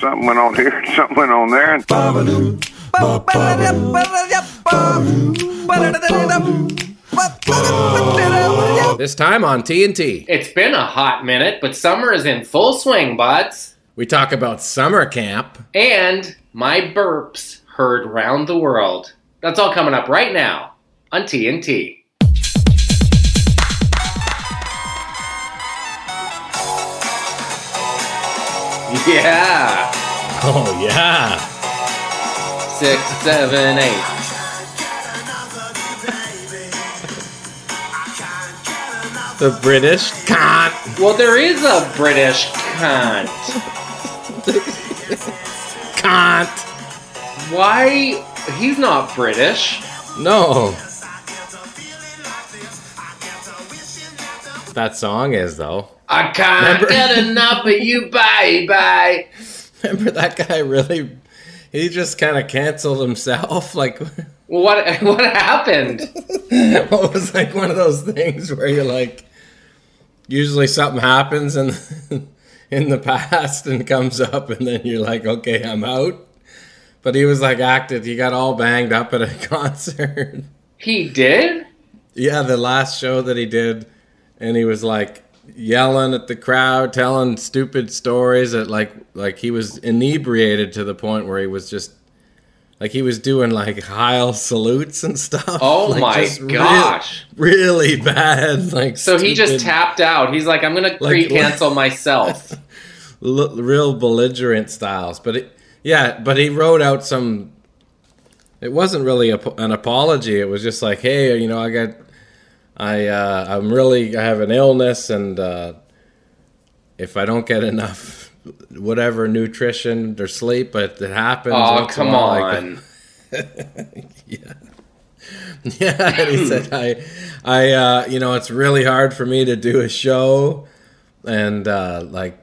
Something went on here, something went on there. And This time on TNT, It's been a hot minute, but summer is in full swing, buds. we talk about summer camp. And my burps heard round the world. That's all coming up right now on TNT. Yeah. Oh, yeah. Six, seven, eight. The British can't. Well, there is a British cunt. Can't. Why? He's not British. No. That song is, though. I can't Remember- get enough of you, bye bye. Remember that guy really. He just kind of canceled himself. Like, What? What happened? it was like one of those things where you're like, usually something happens in in the past and comes up, and then you're like, okay, I'm out. But he was like acted. He got all banged up at a concert. He did? yeah, the last show that he did, and he was like yelling at the crowd, telling stupid stories that like like he was inebriated to the point where he was just like he was doing like Heil salutes and stuff. Oh Like, my gosh. really bad. Like So he just tapped out. He's like, I'm gonna Like- pre-cancel myself. real belligerent styles. But it, yeah, but he wrote out some. It wasn't really a, an apology. It was just like, hey, you know, I got, I, uh, I'm really, I have an illness, and uh, if I don't get enough, whatever nutrition or sleep, but it happens. Oh, come while, like- on. Yeah, and he said, I, I, uh, you know, it's really hard for me to do a show, and uh, like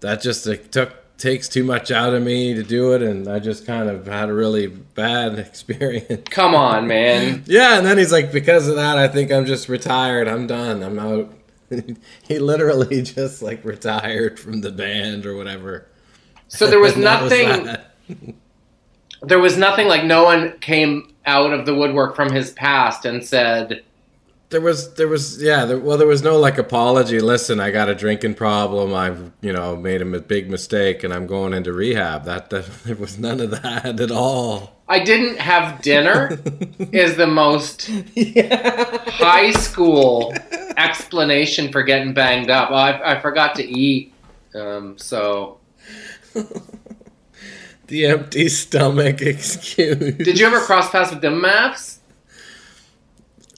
that just it took takes too much out of me to do it, and I just kind of had a really bad experience. Come on, man. yeah, and then he's like, because of that, I think I'm just retired. I'm done. I'm out. he literally just like retired from the band or whatever. So there was nothing. that. there was nothing like no one came out of the woodwork from his past and said, There was, there was, yeah. There, well, there was no like apology. Listen, I got a drinking problem. I've, you know, made a big mistake, and I'm going into rehab. That, that there was none of that at all. I didn't have dinner is the most high school explanation for getting banged up. Oh, I, I forgot to eat. Um, so, The empty stomach excuse. did you ever cross paths with them maps?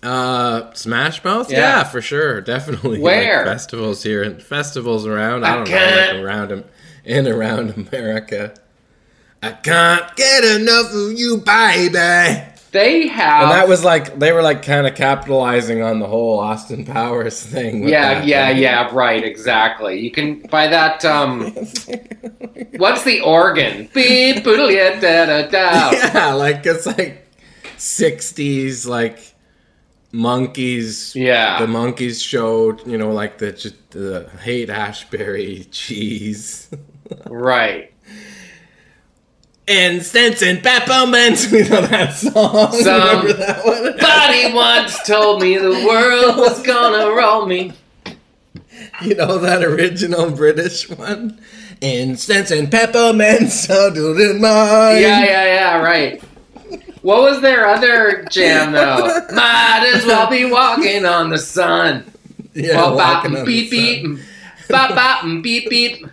Uh, Smash Mouth? Yeah. Yeah. for sure, definitely. Where? Like festivals here and festivals around. I I, don't can't- like around them, in around America. I can't get enough of you, baby. They have. And that was like they were like kind of capitalizing on the whole Austin Powers thing. yeah, yeah, yeah, right, exactly. You can by that um what's the organ? Beep boodle da da da. Yeah, like it's like '60s, like Monkees. Yeah. the monkeys showed, you know, like the the Haight-Ashbury cheese. Right. and sense and peppermints. We know that song. Some- Remember that once told me the world was gonna roll me. You know that original British one? Incense and peppermints, so do the mine. Yeah, yeah, yeah, right. What was their other jam though? Might as well be walking on the sun. yeah. Bop bop walking on beep the sun. beep and bop bop beep beep.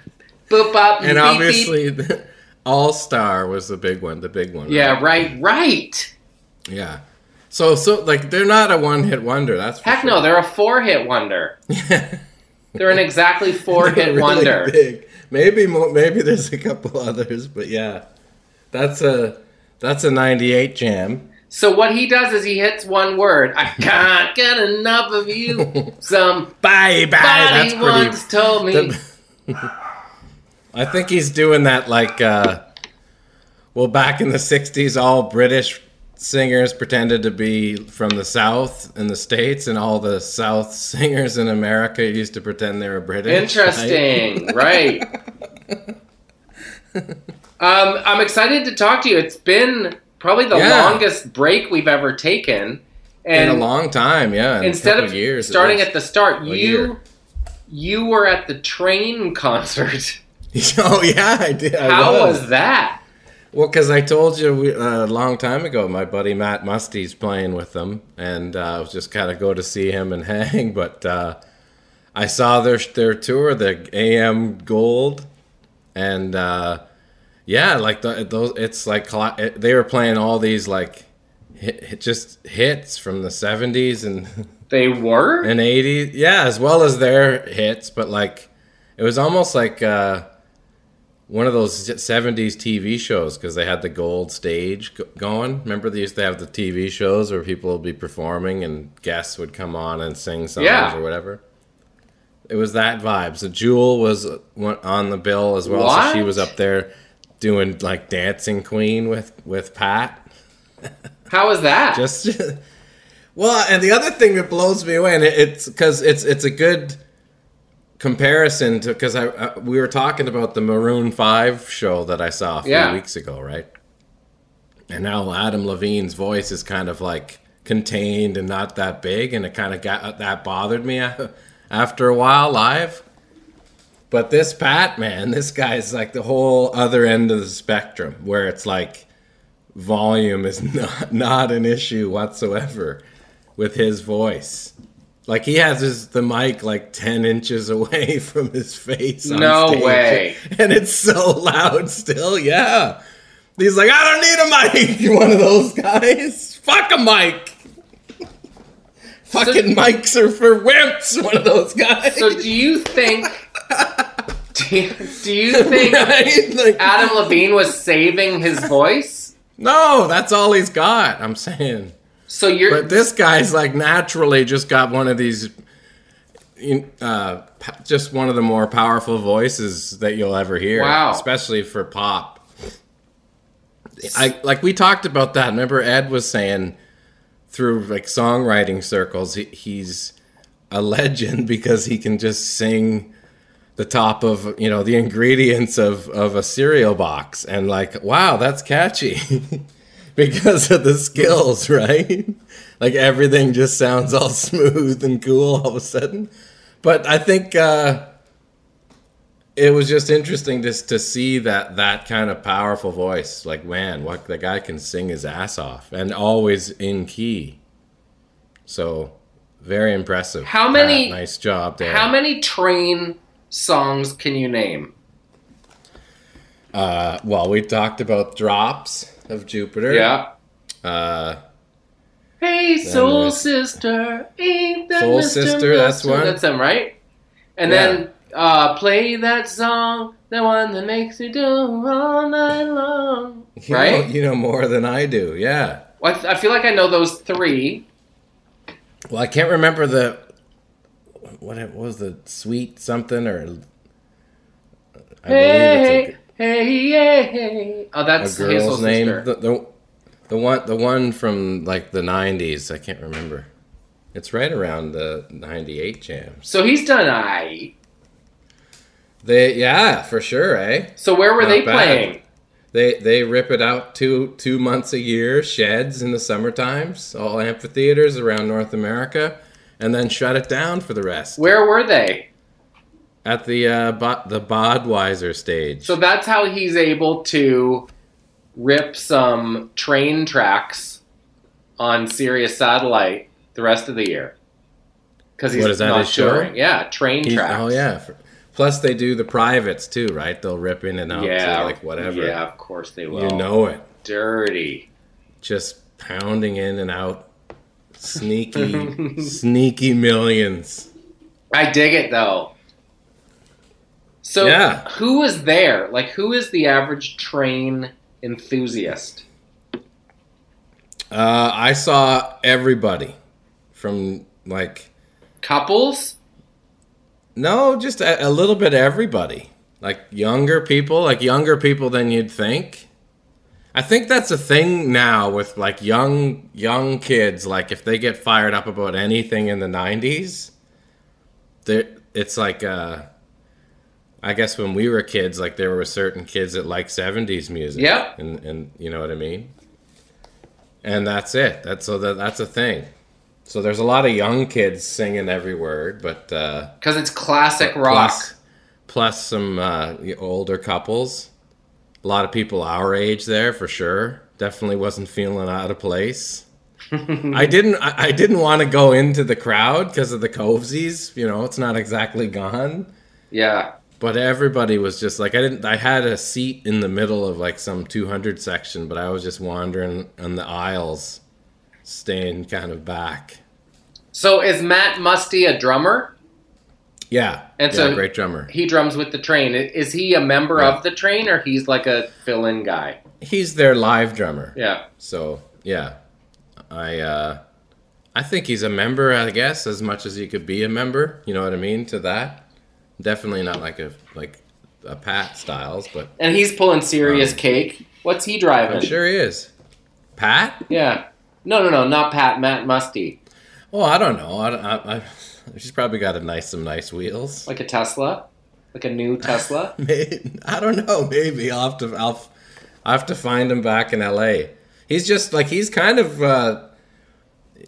Boop bop and, beep beep. obviously, All Star was the big one, the big one. Yeah, right, right. Yeah. So, so like they're not a one hit wonder. That's Heck sure. no, they're a four hit wonder. Yeah. They're an exactly four hit Really wonder. big. Maybe maybe there's a couple others, but yeah, that's a that's a '98 jam. So what he does is he hits one word. I can't get enough of you. Some Bye bye. That's pretty. once told me. I think he's doing that like, uh, well, back in the '60s, all British singers pretended to be from the South in the States, and all the South singers in America used to pretend they were British. right? Interesting, right? Um, I'm excited to talk to you. It's been probably the Yeah. longest break we've ever taken, In a long time, yeah. in instead of years, starting at the start, you year. you were at the train concert. oh yeah, I did. I How was. was that? Well, because I told you we, uh, a long time ago, my buddy Matt Musty's playing with them, and uh, I was just kind of go to see him and hang. But uh, I saw their their tour, the AM Gold, and uh, yeah, like the, those, it's like they were playing all these like hit, just hits from the '70s and They were. and 80s, yeah, as well as their hits, but like it was almost like uh, one of those 70s TV shows because they had the gold stage go- going. Remember, they used to have the TV shows where people would be performing and guests would come on and sing songs Yeah. or whatever. It was that vibe. So Jewel was uh, on the bill as well. So she was up there doing like Dancing Queen with with Pat. How was that? Just well, and the other thing that blows me away, and it, it's because it's it's a good comparison to because I, I we were talking about the Maroon Five show that I saw a few Yeah. weeks ago, right? And now Adam Levine's voice is kind of like contained and not that big, and it kind of got that bothered me after a while live. But this Pat man, this guy's like the whole other end of the spectrum, where it's like volume is not not an issue whatsoever with his voice. Like he has his the mic like ten inches away from his face. on No stage. way. And it's so loud still. Yeah. He's like, I don't need a mic. You One of those guys. Fuck a mic. Fucking mics are for wimps. One of those guys. so do you think? Do you, do you think right? Like, Adam Levine was saving his voice? no, that's all he's got. I'm saying. So you're But this guy's like naturally just got one of these, uh, just one of the more powerful voices that you'll ever hear. Wow. Especially for pop. I like we talked about that. Remember, Ed was saying through like songwriting circles, he, he's a legend because he can just sing the top of you know the ingredients of of a cereal box. And like wow that's catchy. Because of the skills right? Like everything just sounds all smooth and cool all of a sudden. But i think uh it was just interesting just to see that that kind of powerful voice. Like man what the guy can sing his ass off and always in key. So very impressive. How many- nice job there. how many train songs can you name? Uh, well, we talked about drops of Jupiter. Yeah. Uh, Hey, soul sister, ain't that Soul Mr. Sister, that's one. That's them, right? And Yeah. then uh, play that song, the one that makes you do all night long. you Right? Know, you know more than I do. Yeah. Well, I, th- I feel like I know those three. Well, I can't remember the what it was the sweet something or. I Hey, believe hey, yeah, hey. Oh, that's a, a Hey, girl's name. The, the the one the one from like the '90s. I can't remember. It's right around the '98 jams. So he's done I. They yeah for sure, eh? So where were Not they bad. playing? They they rip it out two two months a year, sheds in the summer times, all amphitheaters around North America, and then shut it down for the rest Where were they? at the uh, Bo- the Budweiser stage. So that's how he's able to rip some train tracks on Sirius Satellite the rest of the year. Because he's What, is that not touring. Yeah, train He's- tracks. oh yeah. Plus they do the privates too, right? They'll rip in and out yeah, to like whatever. Yeah, of course they will. You know it. dirty. Just pounding in and out. Sneaky, sneaky millions. I dig it though. So Yeah. who is there? Like who is the average train enthusiast? Uh, I saw everybody from like Couples? No, just a, a little bit everybody. Like younger people, like younger people than you'd think. I think that's a thing now with like young young kids. Like if they get fired up about anything in the '90s, they it's like uh, I guess when we were kids, like there were certain kids that like '70s music. Yeah, and and you know what I mean. And that's it. That's so that that's a thing. So there's a lot of young kids singing every word, but uh, Because it's classic rock. plus plus some uh, older couples. A lot of people our age there for sure. Definitely wasn't feeling out of place. I didn't. I, I didn't want to go into the crowd because of the covesies. You know, it's not exactly gone. Yeah. But everybody was just like I didn't. I had a seat in the middle of like some 200 section, but I was just wandering on the aisles, staying kind of back. So is Matt Musty a drummer? Yeah, And yeah, so- great drummer. He drums with the train. Is he a member Yeah. of the train or he's like a fill-in guy? He's their live drummer. Yeah. So yeah, I uh, I think he's a member. I guess as much as he could be a member. You know what I mean to that. Definitely not like a like a Pat Styles, but And he's pulling serious Um, cake. What's he driving? I'm sure he is. Pat? Yeah. No, no, no, not Pat. Matt Musty. Oh, I don't know. I, I, I, she's probably got a nice some nice wheels. Like a Tesla? Like a new Tesla? I don't know. Maybe I'll have to. I'll, I have to find him back in L.A. He's just like he's kind of. Uh,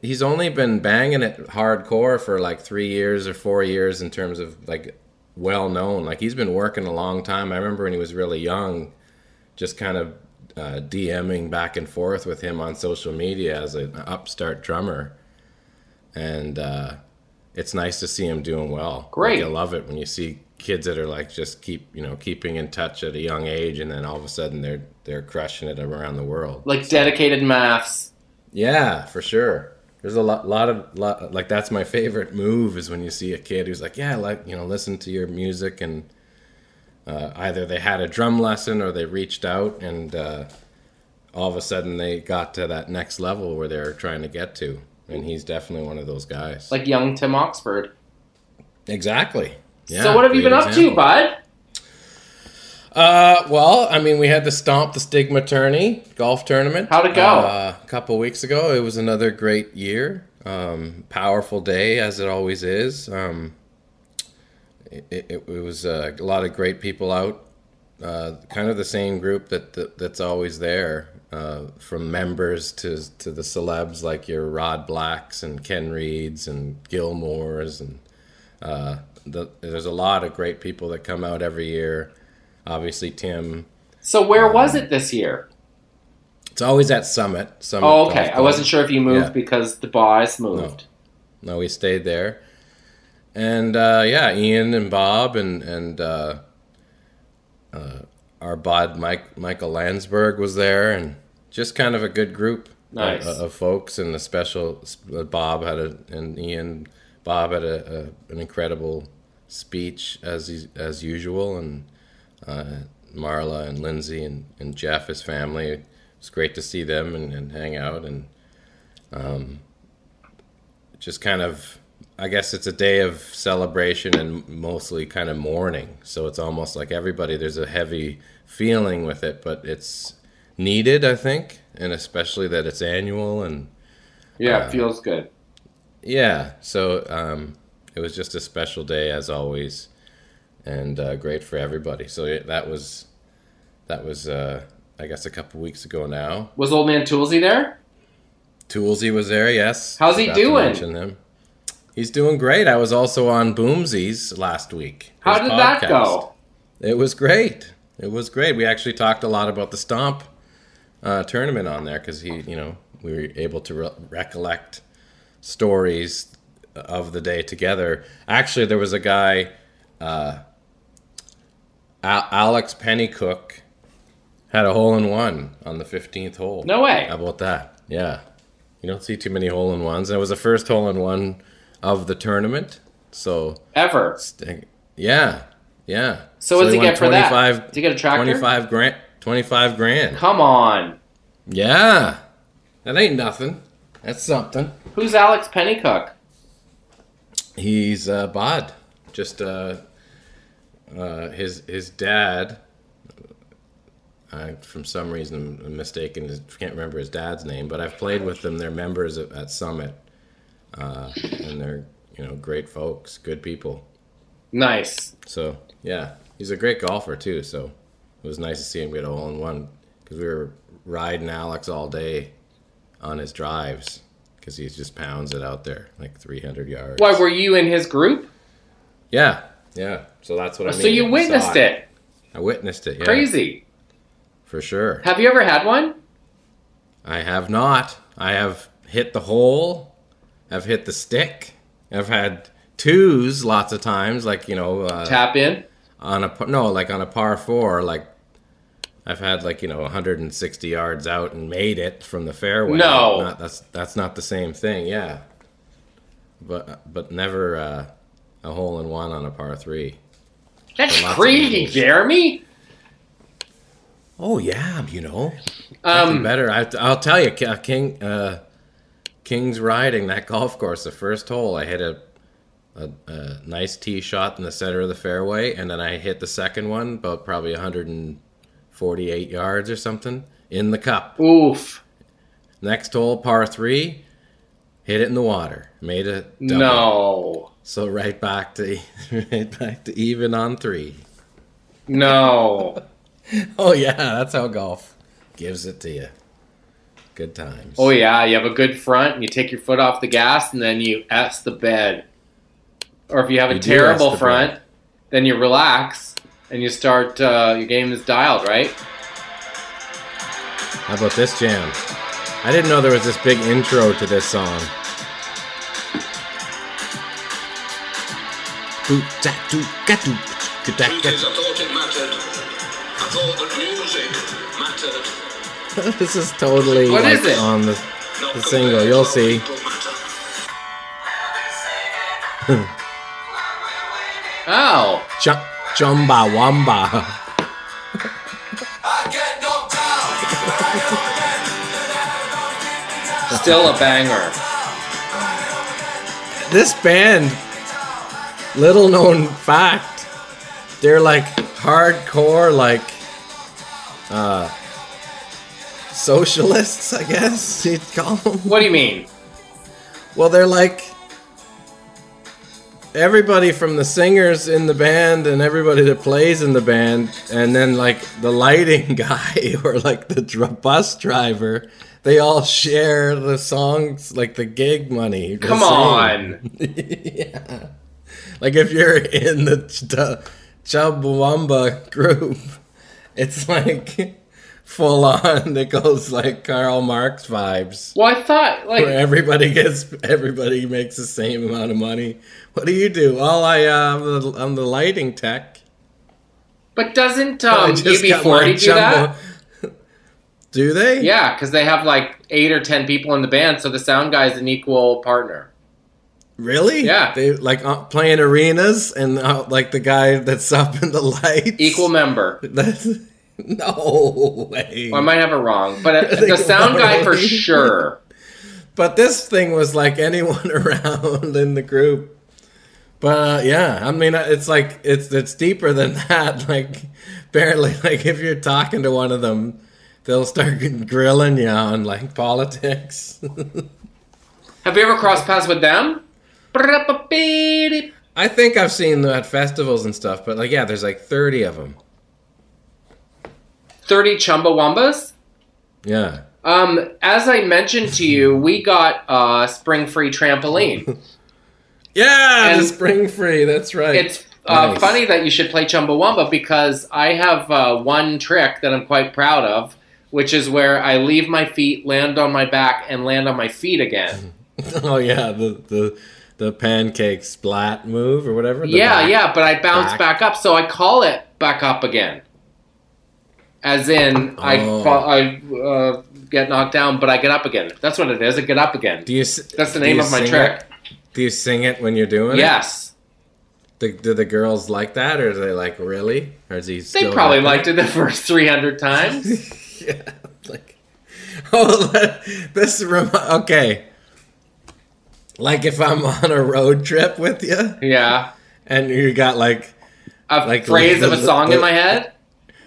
he's only been banging it hardcore for like three years or four years in terms of like well known. Like he's been working a long time. I remember when he was really young, just kind of uh, DMing back and forth with him on social media as an upstart drummer, and uh, it's nice to see him doing well. Great. Like, I love it when you see kids that are like just keep you know keeping in touch at a young age, and then all of a sudden they're they're crushing it around the world. Like dedicated maths. Yeah, for sure. There's a lot, lot of, lot, like that's my favorite move is when you see a kid who's like, yeah, like you know, listen to your music, and uh, either they had a drum lesson or they reached out, and uh, all of a sudden they got to that next level where they're trying to get to, and he's definitely one of those guys. Like young Tim Oxford. exactly. Yeah, so what have you been up to, bud? Uh, well, I mean, we had the Stomp the Stigma tourney golf tournament. How'd it go? Uh, a couple weeks ago. It was another great year. Um, powerful day as it always is. Um, it, it, it was uh, a lot of great people out. Uh, kind of the same group that, that that's always there, uh, from members to to the celebs like your Rod Blacks and Ken Reeds and Gilmores and uh, the, there's a lot of great people that come out every year. Obviously, Tim. So where was it this year? It's always at Summit. Summit Oh, okay. I wasn't sure if you moved Yeah. because the boss moved. No, we stayed there, and uh, yeah, Ian and Bob and and uh, uh, our bod Mike Michael Landsberg was there, and just kind of a good group Nice. of, of folks. And the special Bob had a and Ian Bob had a, a an incredible speech as as usual, and uh, Marla and Lindsay and, and Jeff, his family. It was great to see them and, and hang out and um, just kind of. I guess it's a day of celebration and mostly kind of mourning. So it's almost like everybody there's a heavy feeling with it, but it's needed, I think, and especially that it's annual and Yeah, Uh, it feels good. yeah, so um, it was just a special day as always, and uh, great for everybody. So it, that was that was uh, I guess a couple weeks ago now. Was old man Toolsy there? Toolsy was there, yes. How's he doing? He's doing great. I was also on Boomsies last week. How did that go? It was great. It was great. We actually talked a lot about the Stomp uh, tournament on there because he, you know, we were able to re- recollect stories of the day together. Actually, there was a guy, uh, Al- Alex Pennycook, had a hole in one on the 15th hole. No way. How about that? Yeah. You don't see too many hole in ones. It was the first hole in one of the tournament. So, Ever. yeah. Yeah. So what's he get for that? 25 Did he get a tractor? 25 grand. 25 grand. Come on. Yeah. That ain't nothing. That's something. Who's Alex Pennycook? He's uh, bod. Just uh, uh, his his dad. I, from some reason, I'm mistaken. his- Can't remember his dad's name, but I've played with them. They're members at, at Summit, uh, and they're you know great folks, good people. Nice. So yeah, he's a great golfer too. So it was nice to see him get a hole in one because we were riding Alex all day on his drives because he just pounds it out there like 300 yards. Why were you in his group? Yeah, yeah. So that's what I mean. so you witnessed saw it. I witnessed it. Yeah, Crazy. for sure. Have you ever had one? I have not. I have hit the hole. I've hit the stick. I've had twos lots of times, like you know, uh, Tap in. on a no, like on a par four, like I've had like you know 160 yards out and made it from the fairway. No. Not- that's that's not the same thing. Yeah, but but never uh, a hole in one on a par three. That's crazy. Jeremy. Oh yeah, you know. Um, better. I, I'll tell you, uh, King uh, King's riding that golf course. The first hole, I hit a, a a nice tee shot in the center of the fairway, and then I hit the second one about probably 148 yards or something in the cup. oof. Next hole, par three, hit it in the water, made a double. No. So right back to right back to even on three. No. Oh yeah, that's how golf gives it to you. Good times. Oh yeah, you have a good front and you take your foot off the gas and then you S the bed. Or if you have a You terrible the front, bed. then you relax and you start uh, your game is dialed, right? How about this jam? I didn't know there was this big intro to this song. Because I thought it mattered. I thought that music mattered. This is totally What like is on the The single, you'll see. Oh. Ch- Chumbawamba. Still a banger. This band, little known fact, they're like hardcore, like uh, socialists, I guess you'd call them. What do you mean? Well, they're like everybody from the singers in the band and everybody that plays in the band, and then like the lighting guy or like the dr- bus driver. They all share the songs, like the gig money. to Come sing. on. yeah. Like if you're in the Ch- the Chumbawamba group, it's like full on. Goes like Karl Marx vibes Well, I thought where like everybody gets everybody makes the same amount of money. What do you do? All I uh, I'm the, I'm the lighting tech. but doesn't um just got UB40 do that? do they? Yeah, because they have like eight or ten people in the band, so the sound guy is an equal partner. Really? Yeah. They like uh, playing arenas and uh, like the guy that's up in the lights. Equal member. That's no way. Well, I might have it wrong, but uh, the sound guy for sure. But this thing was like anyone around in the group. But uh, yeah, I mean, uh, it's like it's it's deeper than that. Like, apparently, like if you're talking to one of them, they'll start grilling you on like politics. Have you ever crossed paths with them? I think I've seen them at festivals and stuff, but like, yeah, there's like 30 of them. Thirty Chumbawambas. Yeah. Um, as I mentioned to you, we got uh, Springfree trampoline. Yeah, And the Springfree. That's right. It's uh, Nice. funny that you should play Chumbawamba because I have uh, one trick that I'm quite proud of, which is where I leave my feet, land on my back, and land on my feet again. oh yeah, the the the pancake splat move or whatever. yeah, back. yeah, but I bounce back. back up, so I call it back up again. As in, I Oh. fall, I uh, get knocked down, but I get up again. That's what it is. I get up again. Do you? That's the name of my trick. it? Do you sing it when you're doing Yes, it? Do, do the girls like that, or are they like really? Or is he? they probably like liked it the first three hundred times. yeah. Like, oh, this rem- okay. Like if I'm on a road trip with you, yeah, and you got like a Like phrase the- of a song the- in my head.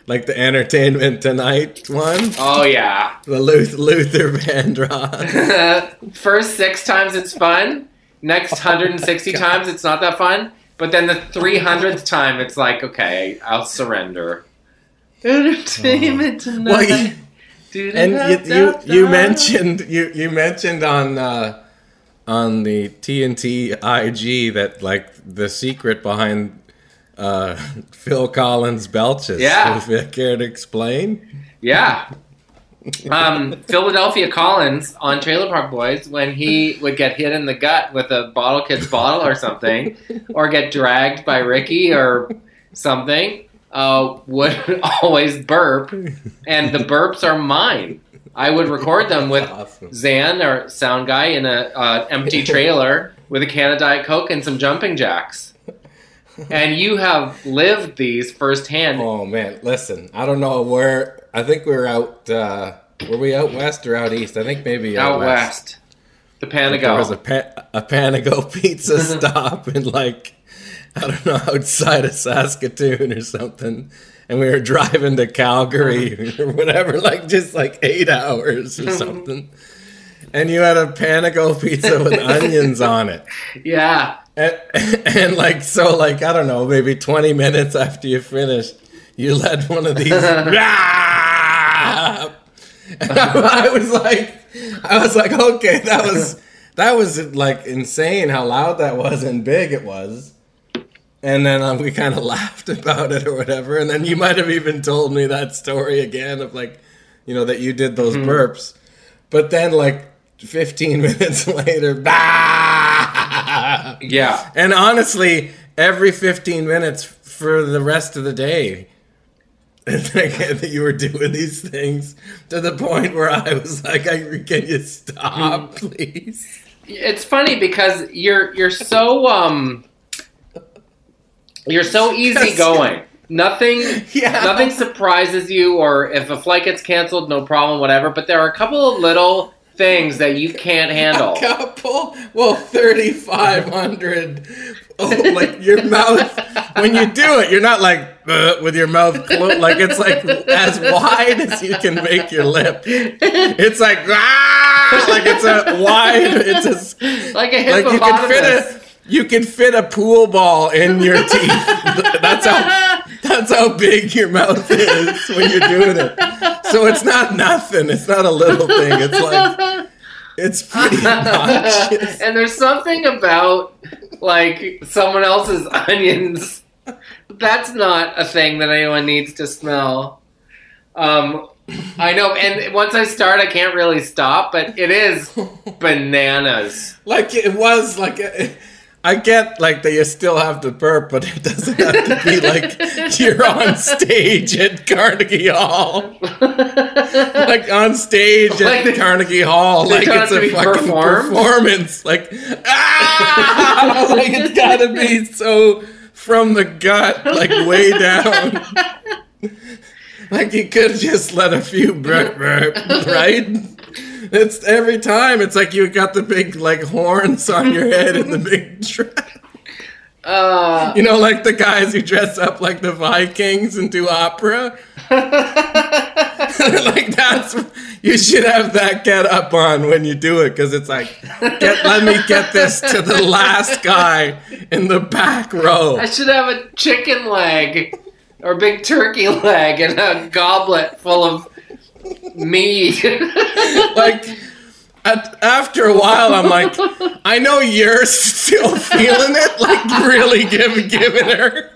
Like the Entertainment Tonight one, Oh yeah. the Luther, Luther Vandross. First six times it's fun. Next 160 times it's not that fun. But then the 300th time, it's like, okay, I'll surrender. Entertainment tonight. Well, you- and you you, you mentioned you you mentioned on uh, on the TNT IG that like the secret behind uh, Phil Collins belches. Yeah. If you care to explain. Yeah. Um, Philadelphia Collins on Trailer Park Boys, when he would get hit in the gut with a bottle kid's bottle or something, or get dragged by Ricky or something, uh, would always burp, and the burps are mine. I would record them with Awesome. Zan or sound guy in a uh, empty trailer with a can of Diet Coke and some jumping jacks. And you have lived these firsthand. Oh man, listen, I don't know where. I think we were out. Uh, were we out west or out east? I think maybe out, out west. west. The Panago. There was a Panago. pa- a Panago pizza stop in like I don't know outside of Saskatoon or something, and we were driving to Calgary or whatever, like just like eight hours or something. And you had a Panago pizza with onions on it. Yeah. And, and like so like I don't know maybe 20 minutes after you finished you let one of these I, I was like I was like okay that was that was like insane how loud that was and big it was. And then um, we kind of laughed about it or whatever. And then you might have even told me that story again of like you know that you did those burps. But then like 15 minutes later bah! Yeah. And honestly, every 15 minutes for the rest of the day, that you were doing these things to the point where I was like, I, "Can you stop, please?" It's funny because you're you're so um you're so easygoing. Nothing Yeah. nothing surprises you or if a flight gets canceled, no problem, whatever. But there are a couple of little things that you can't handle. A Couple, well, 3,500. Oh, like your mouth when you do it, you're not like uh, with your mouth closed. Like it's like as wide as you can make your lip. It's like ah, like it's a wide. It's a Like a like you can fit hippopotamus. a you can fit a pool ball in your teeth. That's how that's how big your mouth is when you're doing it. So it's not nothing. It's not a little thing. It's like it's pretty obnoxious. and there's something about like someone else's onions. That's not a thing that anyone needs to smell. Um, I know, and once I start, I can't really stop. But it is bananas. Like it was like uh, I get like that you still have to burp, but it doesn't have to be like you're on stage at Carnegie Hall. like on stage Like at they- Carnegie Hall, like it's a fucking performed? performance. Like ah, like it's gotta be so from the gut, like way down. like you could just let a few burp, burp right? It's every time. It's like you got the big like horns on your head and the big. Tra- Uh, you know, like the guys who dress up like the Vikings and do opera. like that's you should have that get up on when you do it because it's like get let me get this to the last guy in the back row I should have a chicken leg or a big turkey leg and a goblet full of meat. like at, after a while i'm like i know you're still feeling it like really giving giving her.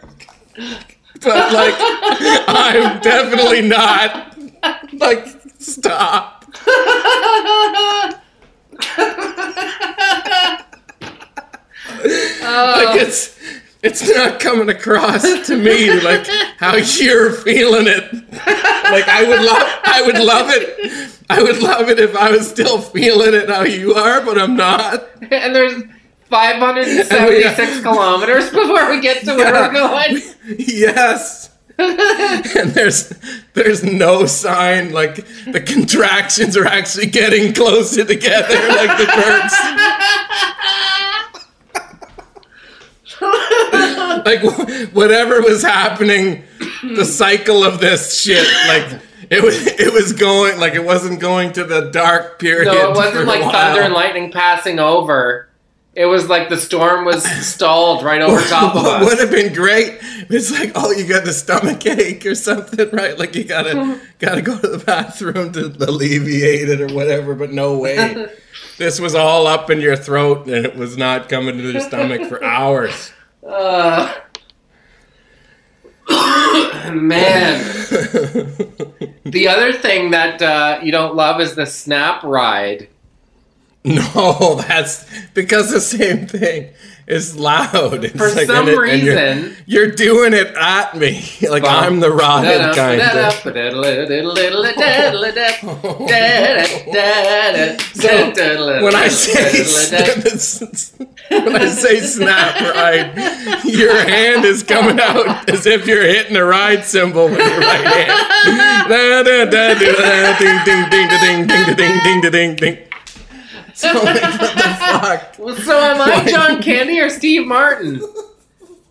But like i'm definitely not. Like stop. Oh. Like it's it's not coming across to me like how you're feeling it. Like I would love I would love it. I would love it if I was still feeling it how you are, but I'm not. and there's 576 Oh, yeah. kilometers before we get to where we're going. Yes. And there's there's no sign like the contractions are actually getting closer together like the burps. like whatever was happening, the cycle of this shit, like it was it was going like it wasn't going to the dark period. No, it wasn't like thunder and lightning passing over. It was like the storm was stalled right over top of us. would have been great it's like oh you got the stomach ache or something right like you gotta gotta go to the bathroom to alleviate it or whatever but no way this was all up in your throat and it was not coming to your stomach for hours Uh, man. the other thing that uh, you don't love is the snap ride. no that's because the same thing is loud it's For like, some it- and you're- reason. you're, doing it at me like i'm the ride kind of when I say when I say snap ride, your hand is coming out as if you're hitting a ride cymbal with your right hand. Ding, ding, ding, ding, ding, ding, ding, ding, ding. So like, what the fuck? Well, so am I John Candy or Steve Martin?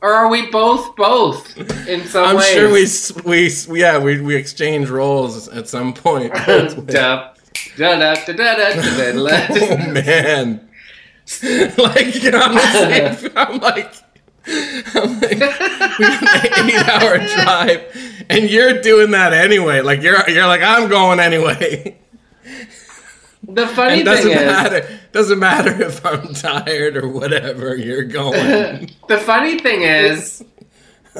Or are we both both in some way? I'm ways? sure we, we yeah we, we exchange roles at some point. da, da, da, oh man! like I'm like I'm like, we an eight-hour drive, and you're doing that anyway. Like you're you're like I'm going anyway. The funny doesn't thing is, matter. Doesn't matter if I'm tired or whatever. You're going. the funny thing is,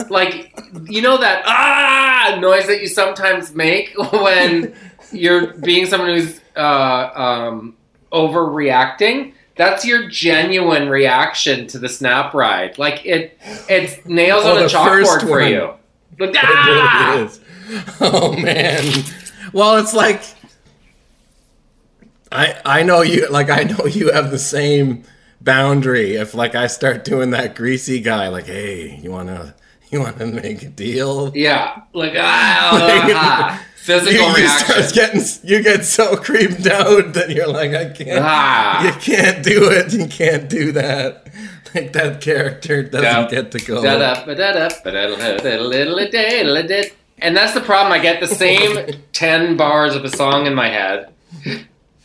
like, you know that ah noise that you sometimes make when you're being someone who's uh, um, overreacting. That's your genuine reaction to the snap ride. Like it, it nails Oh, on a chalkboard for you. Like It ah! Oh man. Well, it's like I I know you like I know you have the same boundary. If like I start doing that greasy guy, like, hey, you wanna you wanna make a deal? Yeah, like ah, physical You, you reaction. start getting you get so creeped out that you're like, I can't Ah. you can't do it, you can't do that. Like that character doesn't Yeah. get to go. And that's the problem. I get the same 10 bars of a song in my head,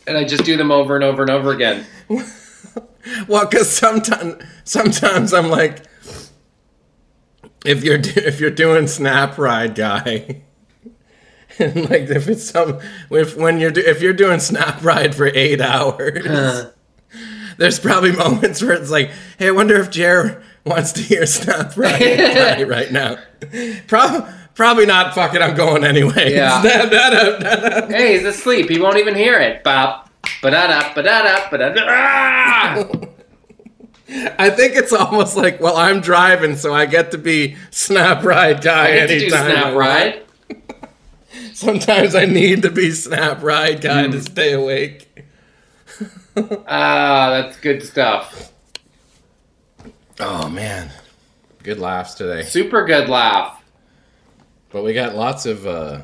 and I just do them over and over and over again. Well, because sometimes sometimes I'm like, if you're do- if you're doing Snap Ride guy, and like if it's some if when you're do, if you're doing Snap Ride for eight hours, uh-huh. there's probably moments where it's like, hey, I wonder if Jer wants to hear Snap Ride right now. Probably. Probably not. Fuck it. I'm going anyway. Yeah. Da- da- da- da- da. Hey, he's asleep. He won't even hear it. Bop. Ba-da-da, ba-da-da, ba-da-da. Ah! I think it's almost like, well, I'm driving, so I get to be Snap Ride guy I get to do snap ride. Sometimes I need to be Snap Ride guy Hmm. to stay awake. Ah, that's good stuff. Oh man, good laughs today. Super good laugh. But we got lots of uh,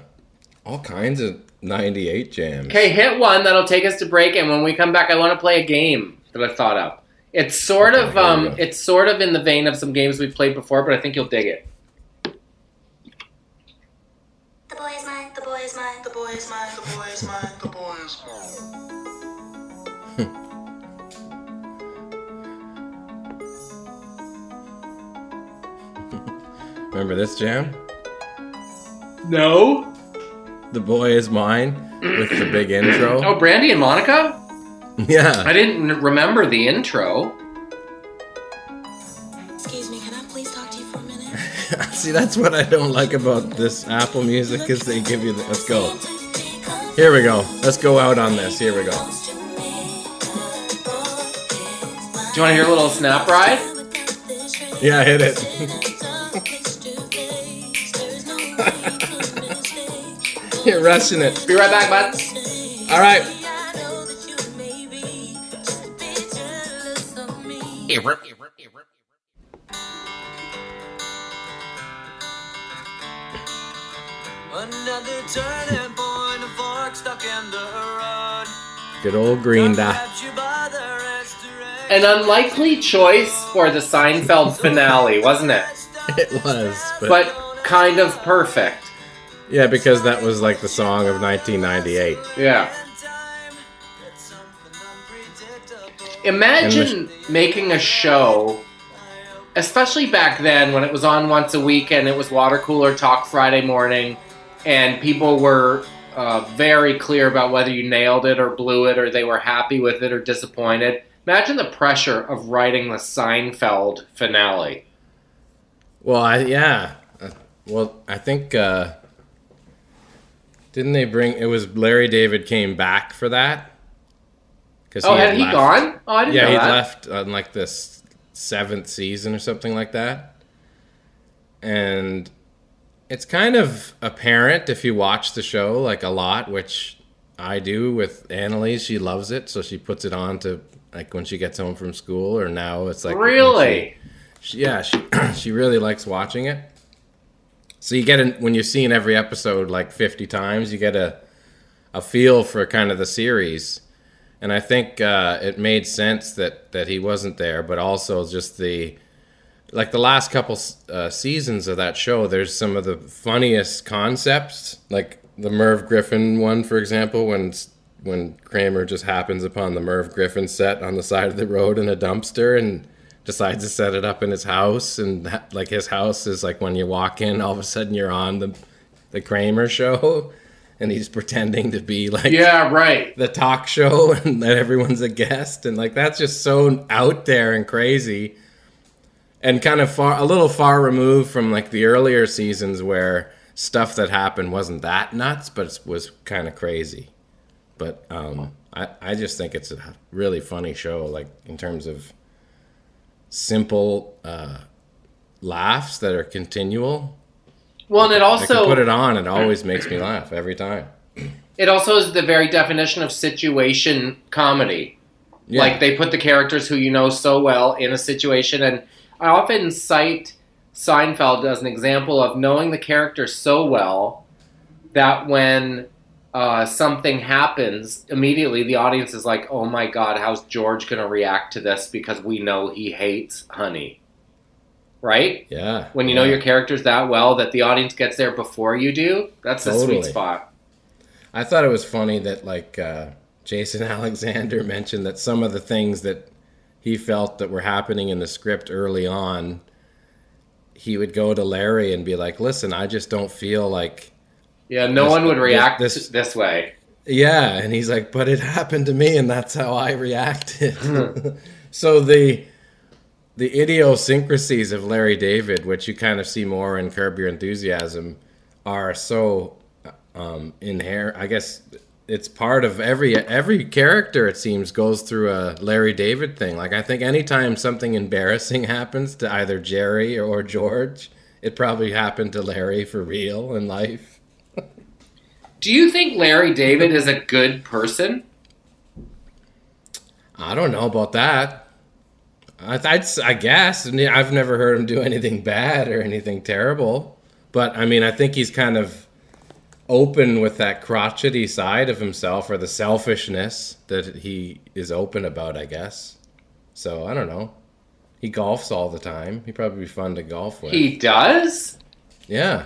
all kinds of '98 jams. Okay, hit one. That'll take us to break, and when we come back, I want to play a game that I thought of. It's sort Okay, of um, it's sort of in the vein of some games we've played before, but I think you'll dig it. The boy is mine, the boy is mine, the boy is mine, the boy is mine, the boy is mine. Remember this jam? No. The boy is mine with the big intro. Oh, Brandy and Monica. Yeah. I didn't remember the intro. Excuse me, can I please talk to you for a minute? See, that's what I don't like about this Apple Music is they give you the. Let's go. Here we go. Let's go out on this. Here we go. Do you want to hear a little snap ride? Yeah, hit it. You're rushing it. Be right back, bud. All right. Another turning point, a fork stuck in the road. Good old Green Day. Grabs you by the wrist to raise An unlikely choice for the Seinfeld finale, wasn't it? It was, but, But kind of perfect. Yeah, because that was like the song of 1998. Yeah. time. It's something unpredictable. Imagine making a show, especially back then when it was on once a week and it was Water Cooler Talk Friday morning, and people were uh, very clear about whether you nailed it or blew it or they were happy with it or disappointed. Imagine the pressure of writing the Seinfeld finale. Well, I yeah. Uh, Well, I think uh didn't they bring it was Larry David came back for that? Cuz Oh, he had he gone? Oh, I didn't Yeah, know he that. left on like this seventh season or something like that. And it's kind of apparent if you watch the show like a lot, which I do with Annalise. She loves it, so she puts it on to like when she gets home from school, or now it's like when she- Really? she, yeah, she she really likes watching it. So you get in when you're seeing every episode like fifty times, you get a a feel for kind of the series, and I think uh, it made sense that that he wasn't there, but also just the like the last couple uh, seasons of that show. There's some of the funniest concepts, like the Merv Griffin one, for example, when when Kramer just happens upon the Merv Griffin set on the side of the road in a dumpster and decides to set it up in his house and like his house is like when you walk in all of a sudden you're on the the Kramer show and he's pretending to be like Yeah, right. the talk show and that everyone's a guest and like that's just so out there and crazy and kind of far a little far removed from like the earlier seasons where stuff that happened wasn't that nuts but it was kind of crazy but um I, I just think it's a really funny show like in terms of simple uh laughs that are continual Well, and it also put it on it always makes me laugh every time it also is the very definition of situation comedy. yeah. Like they put the characters who you know so well in a situation, and I often cite Seinfeld as an example of knowing the character so well that when uh, something happens, immediately the audience is like, "Oh my god, how's George going to react to this?" Because we know he hates Honey, right? yeah When you know your characters that well, that the audience gets there before you do, that's the Totally. sweet spot. I thought it was funny that like uh, Jason Alexander mentioned that some of the things that he felt that were happening in the script early on, he would go to Larry and be like, "Listen, I just don't feel like." Yeah, no This- one would react this- this, this way. Yeah, and he's like, "But it happened to me, and that's how I reacted." so the the idiosyncrasies of Larry David, which you kind of see more in Curb Your Enthusiasm, are so um, inherent. I guess it's part of every every character. It seems goes through a Larry David thing. Like I think anytime something embarrassing happens to either Jerry or George, it probably happened to Larry for real in life. Do you think Larry David is a good person? I don't know about that. I, I guess. I mean, I've never heard him do anything bad or anything terrible. But I mean, I think he's kind of open with that crotchety side of himself or the selfishness that he is open about, I guess. So I don't know. He golfs all the time. He'd probably be fun to golf with. He does? yeah.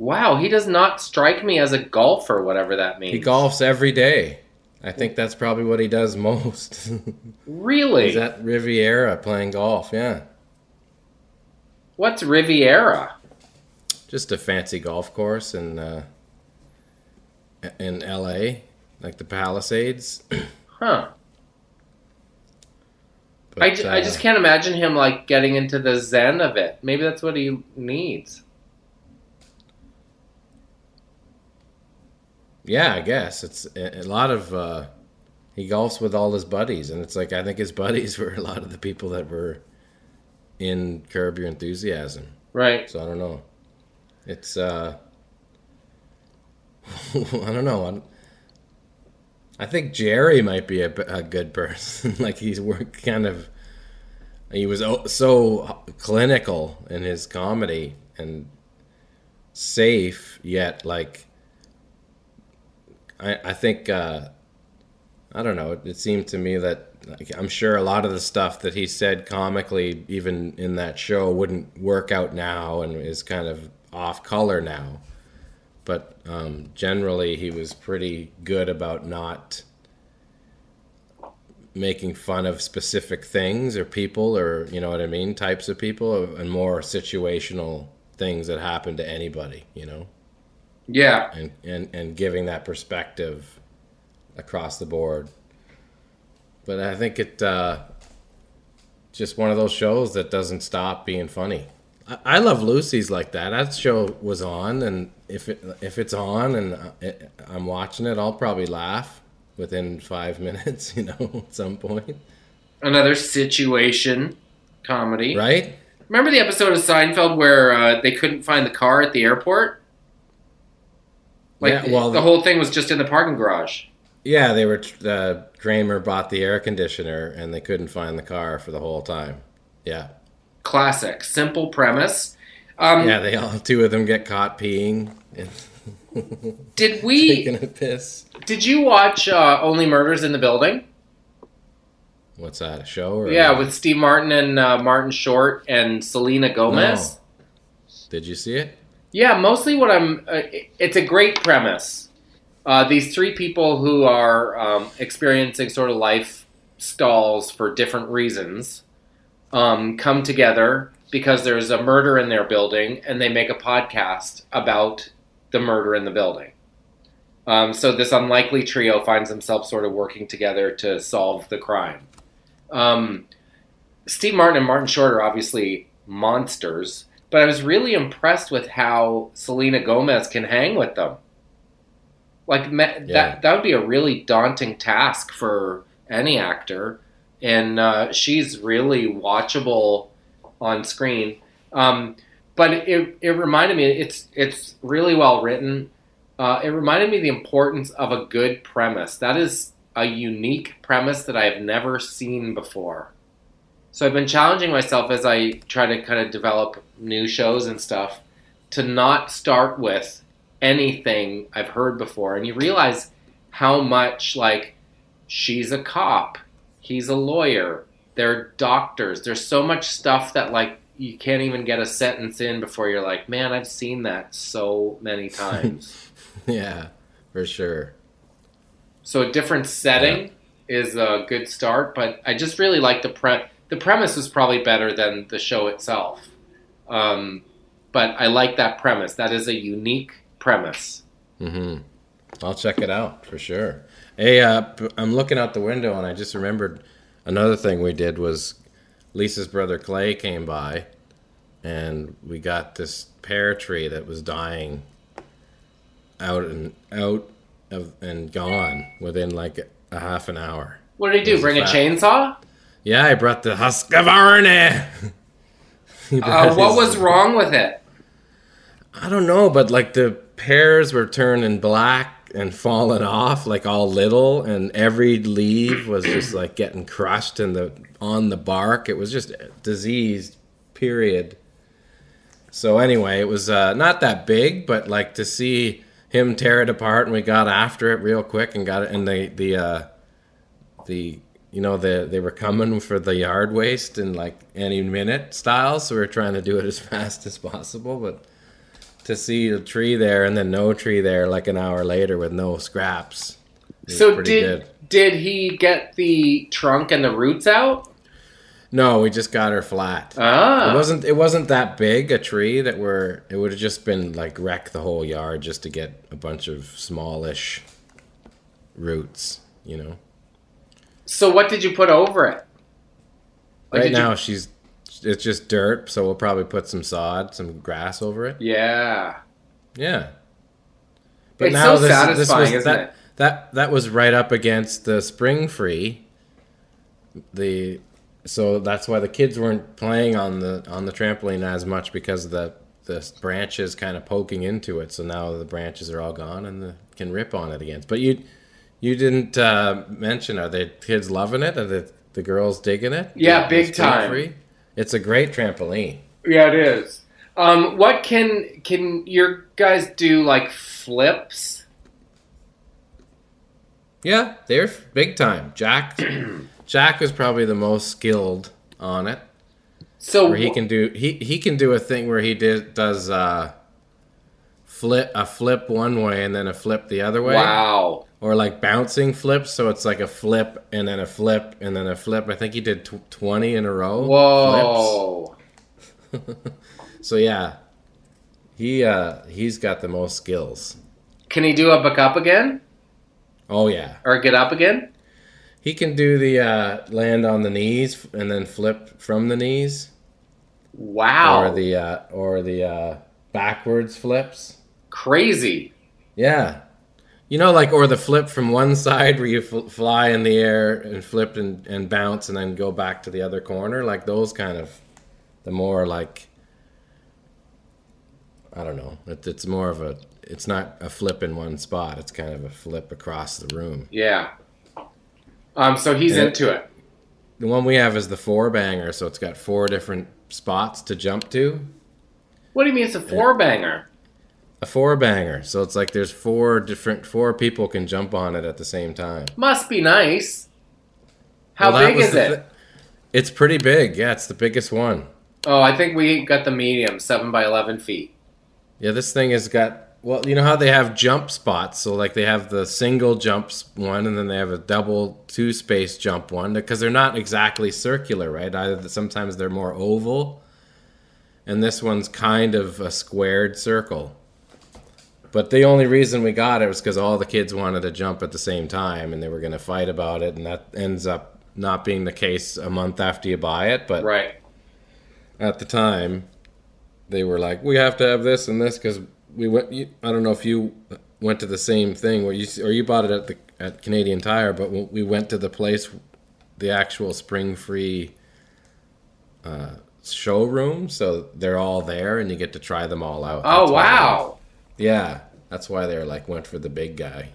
Wow, he does not strike me as a golfer, whatever that means. He golfs every day. I think that's probably what he does most. Really? He's at Riviera playing golf, yeah. What's Riviera? just a fancy golf course in uh, in L.A., like the Palisades. Huh. But, I, ju- I uh, just can't imagine him like getting into the zen of it. Maybe that's what he needs. Yeah, I guess it's a, a lot of. Uh, he golfs with all his buddies, and it's like I think his buddies were a lot of the people that were in Curb Your Enthusiasm. Right. So I don't know. It's uh, I don't know. I'm, I think Jerry might be a, a good person. like he's kind of. He was so clinical in his comedy and safe, yet like. I I think uh, I don't know. It, it seemed to me that like, I'm sure a lot of the stuff that he said comically, even in that show, wouldn't work out now and is kind of off color now. But um, generally, he was pretty good about not making fun of specific things or people or you know what I mean, types of people, and more situational things that happen to anybody, you know, Yeah. and and and giving that perspective across the board. But I think it uh, just one of those shows that doesn't stop being funny. I, I love Lucy's like that. That show was on, and if it if it's on and uh, it, I'm watching it, I'll probably laugh within five minutes. You know, at some point, Another situation comedy. right? Remember the episode of Seinfeld where uh, they couldn't find the car at the airport? Like Yeah, well- the whole thing was just in the parking garage. Yeah, they were. Uh, Kramer bought the air conditioner, and they couldn't find the car for the whole time. Yeah, Classic, simple premise. Um, yeah. They all two of them get caught peeing Did we? taking a piss. Did you watch uh, Only Murders in the Building? What's that? A show? Or Yeah, with Steve Martin and uh, Martin Short and Selena Gomez. Did you see it? Yeah, mostly what I'm. Uh, it's a great premise. Uh, these three people who are um, experiencing sort of life stalls for different reasons um, come together because there's a murder in their building, and they make a podcast about the murder in the building. Um, so this unlikely trio finds themselves sort of working together to solve the crime. Um, Steve Martin and Martin Short are obviously monsters, but I was really impressed with how Selena Gomez can hang with them. Like ma- Yeah. that that would be a really daunting task for any actor, and uh, she's really watchable on screen. Um, but it it reminded me it's it's really well written. Uh, it reminded me the importance of a good premise. That is a unique premise that I have never seen before. So I've been challenging myself as I try to kind of develop new shows and stuff to not start with anything I've heard before. And you realize how much, like, she's a cop, he's a lawyer, they're doctors. There's so much stuff that, like, you can't even get a sentence in before you're like, man, I've seen that so many times. Yeah, for sure. So a different setting is a good start, but I just really like the pre. The premise is probably better than the show itself, um, but I like that premise. That is a unique premise. Mm-hmm. I'll check it out for sure. Hey, uh, I'm looking out the window and I just remembered another thing we did was Lisa's brother Clay came by and we got this pear tree that was dying out and out of and gone within like a half an hour. What did he do? There's a Bring a chainsaw? Yeah, I brought the Husqvarna. Uh, what was wrong with it? I don't know, but like the pears were turning black and falling off, like all little, and every leaf was just like getting crushed in the on the bark. It was just diseased, period. So anyway, it was uh, not that big, but like to see him tear it apart, and we got after it real quick and got it, and the the uh, the you know the they were coming for the yard waste in like any minute style, so we were trying to do it as fast as possible, but to see a tree there and then no tree there like an hour later with no scraps. So did did he get the trunk and the roots out? No, we just got her flat. Ah, It wasn't it wasn't that big a tree that were it would have just been like wreck the whole yard just to get a bunch of smallish roots, you know. So what did you put over it? Like, right did you- now she's it's just dirt, so we'll probably put some sod, some grass over it. yeah. Yeah. But It's now so this, this was isn't that, it? that that was right up against the Springfree. The so that's why the kids weren't playing on the on the trampoline as much because the the branches kind of poking into it. So now the branches are all gone and the can rip on it again. But you you didn't uh, mention are the kids loving it? Are the the girls digging it? Yeah, big time. Springfree? It's a great trampoline. Yeah, it is. Um, what can can your guys do? Like flips? Yeah, they're big time. Jack Jack is probably the most skilled on it. So Where he can do he he can do a thing where he did does uh flip a flip one way and then a flip the other way. Wow. Or like bouncing flips, so it's like a flip and then a flip and then a flip. I think he did tw- twenty in a row. Whoa. So yeah, he uh he's got the most skills. Can he do a back up again Oh yeah, or get up again? he can do the uh, land on the knees and then flip from the knees, Wow. or the uh, or the uh, backwards flips. Crazy. Yeah. You know, like, or the flip from one side where you fl- fly in the air and flip and, and bounce and then go back to the other corner. Like, those kind of, the more like, I don't know. It, it's more of a, it's not a flip in one spot. It's kind of a flip across the room. Yeah. Um. So he's Yeah. into it. The one we have is the four banger. So it's got four different spots to jump to. What do you mean it's a four banger? A four banger. So it's like there's four different, four people can jump on it at the same time. Must be nice. How Well, big is it? thi- it's pretty big. Yeah, it's the biggest one. Oh, I think we got the medium, seven by eleven feet. Yeah, this thing has got well, you know how they have jump spots. So like they have the single jumps one, and then they have a double two space jump one because they're not exactly circular, right? Either sometimes they're more oval, and this one's kind of a squared circle. But the only reason we got it was because all the kids wanted to jump at the same time, and they were going to fight about it, and that ends up not being the case a month after you buy it. But Right. at the time, they were like, "We have to have this and this because we went." You, I don't know if you went to the same thing where you or you bought it at the at Canadian Tire, but we went to the place, the actual Springfree uh, showroom, so they're all there and you get to try them all out. Oh That's wow. Yeah, that's why they're like went for the big guy.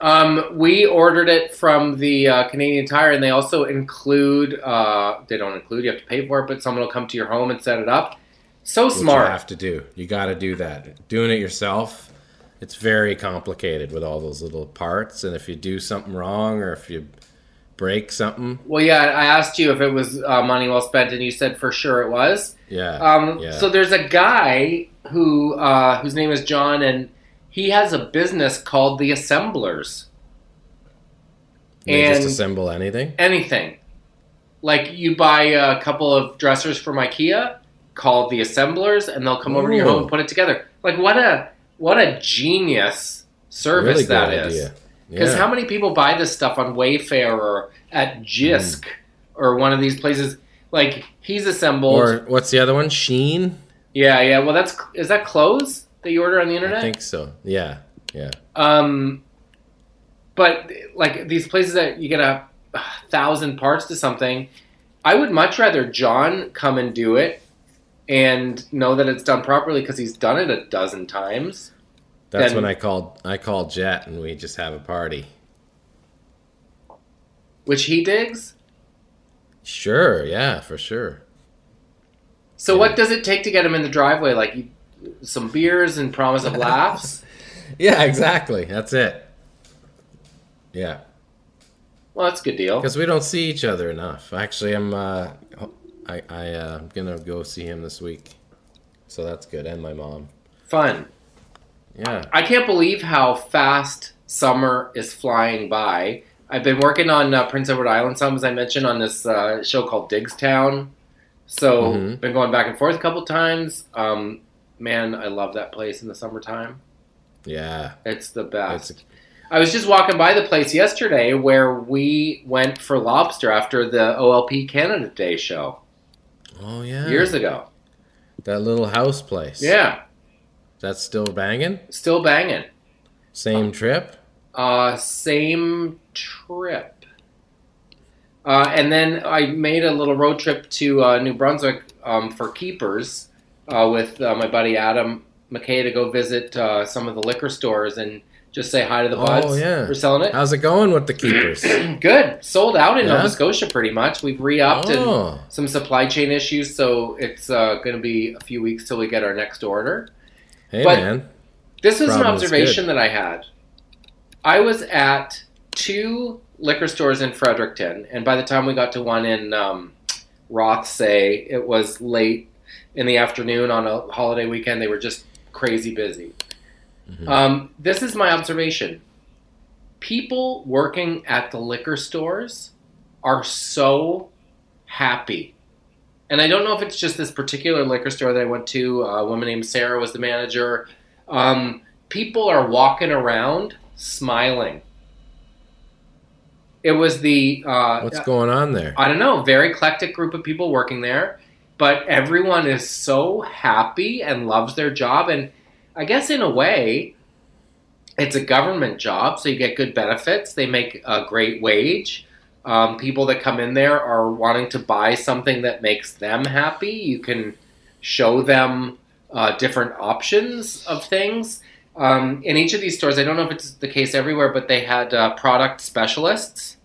Um, we ordered it from the uh, Canadian Tire, and they also include. Uh, they don't include. You have to pay for it, but someone will come to your home and set it up. So Which smart. you have to do. You got to do that. Doing it yourself, it's very complicated with all those little parts. And if you do something wrong or if you break something, Well, yeah, I asked you if it was uh, money well spent, and you said for sure it was. yeah, Um, yeah. So there's a guy who uh, whose name is John, and he has a business called the Assemblers. they and- just assemble anything. Anything, like you buy a couple of dressers from IKEA, call the Assemblers, and they'll come over to your home and put it together. Like what a what a genius service Really that idea. Because Yeah. how many people buy this stuff on Wayfair or at JYSK or one of these places? Like he's assembled. or what's the other one? Shein. Yeah, yeah. Well, that's is that clothes that you order on the internet? I think so. Yeah, yeah. Um, but like these places that you get a, a thousand parts to something, I would much rather John come and do it and know that it's done properly because he's done it a dozen times. That's Then- when I called. I called Jet and we just have a party. Which he digs. Sure. Yeah, for sure. So what does it take to get him in the driveway? Like you, some beers and promise of laughs. Yeah, exactly. That's it. Yeah. Well, that's a good deal. Because we don't see each other enough. Actually, I'm uh, I I uh, I'm gonna go see him this week, so that's good. And my mom. Fun. Yeah. I can't believe how fast summer is flying by. I've been working on uh, Prince Edward Island some, as I mentioned, on this uh, show called Diggstown. So, Mhm. been going back and forth a couple times. Um, man, I love that place in the summertime. Yeah. It's the best. It's I was just walking by the place yesterday where we went for lobster after the OLP Canada Day show oh yeah. years ago. that little house place. Yeah, That's still banging. still banging. Same trip. Uh, same trip. Uh, and then I made a little road trip to uh, New Brunswick um, for keepers uh, with uh, my buddy Adam McKay to go visit uh, some of the liquor stores and just say hi to the Oh, buds. yeah. We're selling it. How's it going with the keepers? Good. Sold out in Yeah? Nova Scotia pretty much. We've re-upped and oh. some supply chain issues, so it's uh, going to be a few weeks till we get our next order. Hey But- man. This was an Problem is observation that I had. I was at two liquor stores in Fredericton, and by the time we got to one in um, Rothesay, it was late in the afternoon on a holiday weekend. They were just crazy busy. Um, this is my observation. People working at the liquor stores are so happy. And I don't know if it's just this particular liquor store that I went to. A woman named Sarah was the manager. Um, people are walking around smiling. It was the uh, What's going on there? I don't know, very eclectic group of people working there, but everyone is so happy and loves their job. And I guess in a way, it's a government job, so you get good benefits. They make a great wage. Um, people that come in there are wanting to buy something that makes them happy. You can show them uh, different options of things. Um, in each of these stores, I don't know if it's the case everywhere, but they had uh, product specialists.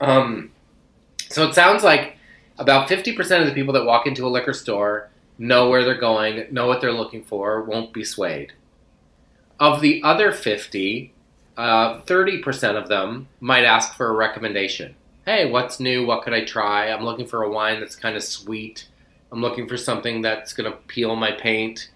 Um, so it sounds like about 50% of the people that walk into a liquor store know where they're going, know what they're looking for, won't be swayed. Of the other 50, uh, 30% of them might ask for a recommendation. Hey, what's new? What could I try? I'm looking for a wine that's kind of sweet. I'm looking for something that's going to peel my paint.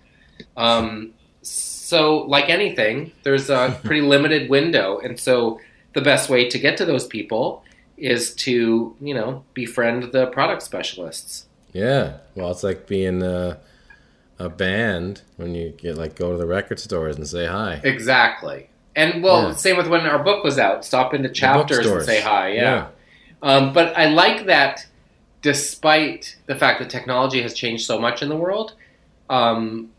Um, so, like anything, there's a pretty limited window. And so, the best way to get to those people is to, you know, befriend the product specialists. Yeah. Well, it's like being a, a band when you get like go to the record stores and say hi. Exactly. And well, Yeah. same with when our book was out. Stop into chapters and say hi. Yeah. Um, but I like that, despite the fact that technology has changed so much in the world, um,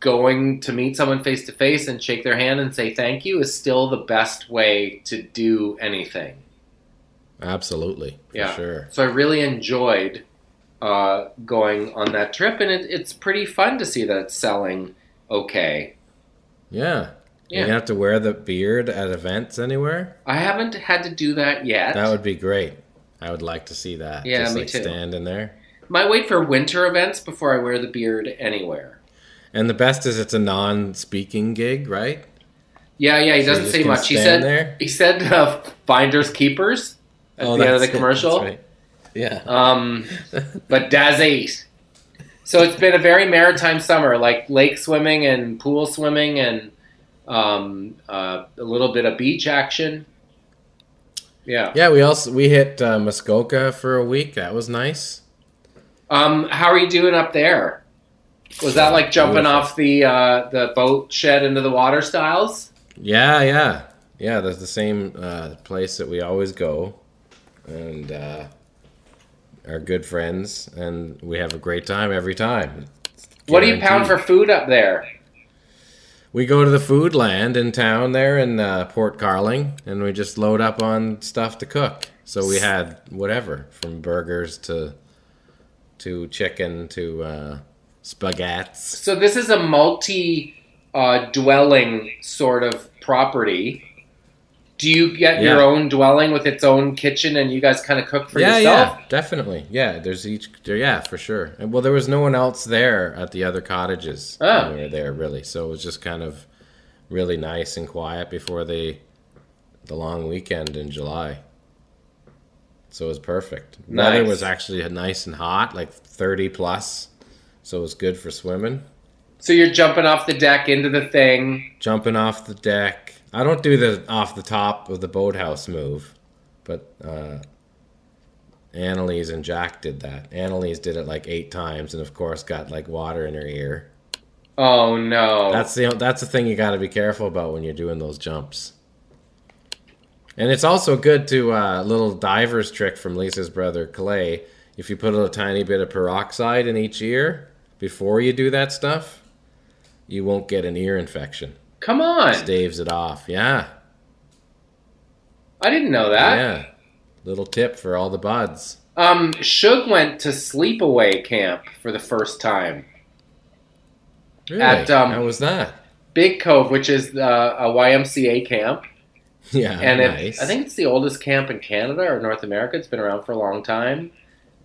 going to meet someone face to face and shake their hand and say thank you is still the best way to do anything. Absolutely. Yeah. sure. So I really enjoyed uh, going on that trip, and it, it's pretty fun to see that it's selling okay. Yeah. Yeah. You have to wear the beard at events anywhere? I haven't had to do that yet. That would be great. I would like to see that. Yeah, Just me like too. standing there. Might wait for winter events before I wear the beard anywhere. And the best is it's a non-speaking gig, right? Yeah, yeah, he So doesn't say much. He said there? he said uh, finders keepers at the end of the Oh, commercial. Right. Yeah. Um, but das eight. So it's been a very maritime summer, like lake swimming and pool swimming and um, uh, a little bit of beach action. Yeah. yeah, we also we hit uh, Muskoka for a week. That was nice. Um, how are you doing up there? Was that like jumping Beautiful. off the uh, the boat shed into the water styles? Yeah, yeah, yeah. That's the same uh, place that we always go, and uh, are good friends, and we have a great time every time. What do you pound for food up there? We go to the Foodland in town there in uh, Port Carling, and we just load up on stuff to cook. So we had whatever from burgers to to chicken to spaghettis. So this is a multi uh, dwelling sort of property. Do you get your own dwelling with its own kitchen and you guys kind of cook for yeah, yourself? yeah, definitely. Yeah, there's each. There, yeah, for sure. And well, there was no one else there at the other cottages Oh. when we were there, really. So it was just kind of really nice and quiet before the the long weekend in July. So it was perfect. Weather was actually nice and hot, like 30 plus. So it was good for swimming. So you're jumping off the deck into the thing. Jumping off the deck. I don't do the off the top of the boathouse move, but uh, Annalise and Jack did that. Annalise did it like eight times, and of course got like water in her ear. Oh no. That's the that's the thing you got to be careful about when you're doing those jumps. And it's also good to uh, little diver's trick from Lisa's brother Clay. If you put a tiny bit of peroxide in each ear before you do that stuff, you won't get an ear infection. Come on. Staves it off. Yeah, I didn't know that. yeah. Little tip for all the buds. Um, Shug went to sleepaway camp for the first time. Really? At, um, How was that? Big Cove, which is uh, a YMCA camp. Yeah, and it. I think it's the oldest camp in Canada or North America. It's been around for a long time.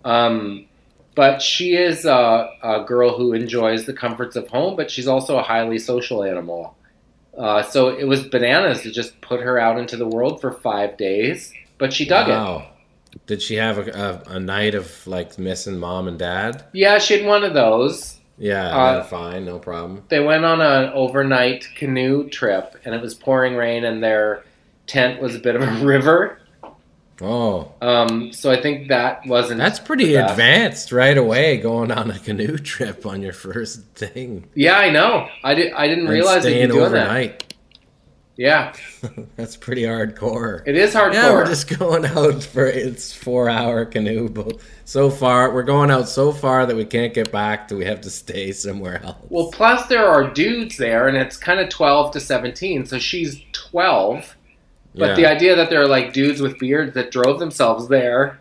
Um, but she is a, a girl who enjoys the comforts of home, but she's also a highly social animal. Uh, so it was bananas to just put her out into the world for five days, but she dug it. wow. Did she have a, a, a night of like missing mom and dad? Yeah, she had one of those. Yeah, Uh, fine, no problem. They went on an overnight canoe trip, and it was pouring rain, and their tent was a bit of a river. Oh, Um, so I think that wasn't. that's pretty advanced right away. Going on a canoe trip on your first thing. Yeah, I know. I did. I didn't and realize that you staying doing that. Yeah, That's pretty hardcore. it is hardcore. Yeah, we're just going out for it's four hour canoe. But so far, we're going out so far that we can't get back. Do we have to stay somewhere else? Well, plus there are dudes there, and it's kind of twelve to seventeen. So she's twelve, but Yeah. the idea that there are like dudes with beards that drove themselves there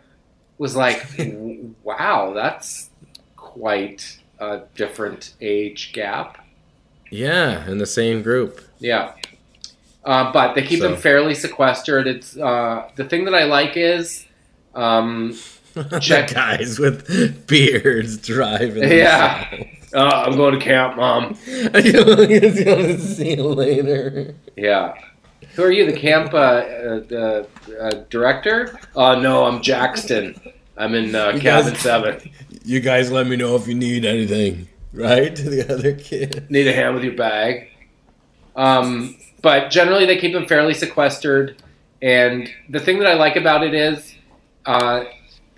was like, wow, that's quite a different age gap. yeah, in the same group. Yeah. Uh, but they keep So- them fairly sequestered. It's uh, the thing that I like is, um, Check- guys with beards driving. Yeah. uh, I'm going to camp, mom. See you later. Yeah. Who are you, the camp uh, uh, uh, director? Uh, no, I'm Jackson. I'm in uh, cabin guys- seven. You guys let me know if you need anything. Right to the other kid. Need a hand with your bag. Um, but generally, they keep them fairly sequestered. And the thing that I like about it is, uh,